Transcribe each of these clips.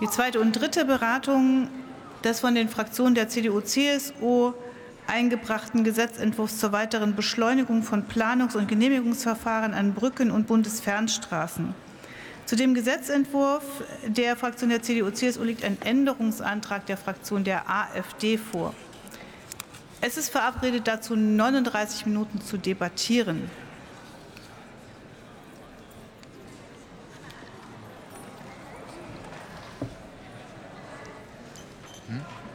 Die zweite und dritte Beratung des von den Fraktionen der CDU, CSU eingebrachten Gesetzentwurfs zur weiteren Beschleunigung von Planungs- und Genehmigungsverfahren an Brücken und Bundesfernstraßen. Zu dem Gesetzentwurf der Fraktion der CDU, CSU liegt ein Änderungsantrag der Fraktion der AfD vor. Es ist verabredet, dazu 39 Minuten zu debattieren.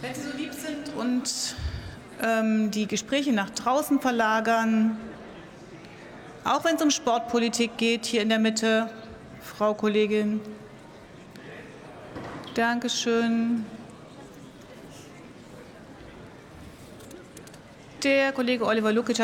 Wenn Sie so lieb sind und ähm, die Gespräche nach draußen verlagern, auch wenn es um Sportpolitik geht, hier in der Mitte, Frau Kollegin. Dankeschön. Der Kollege Oliver Lukic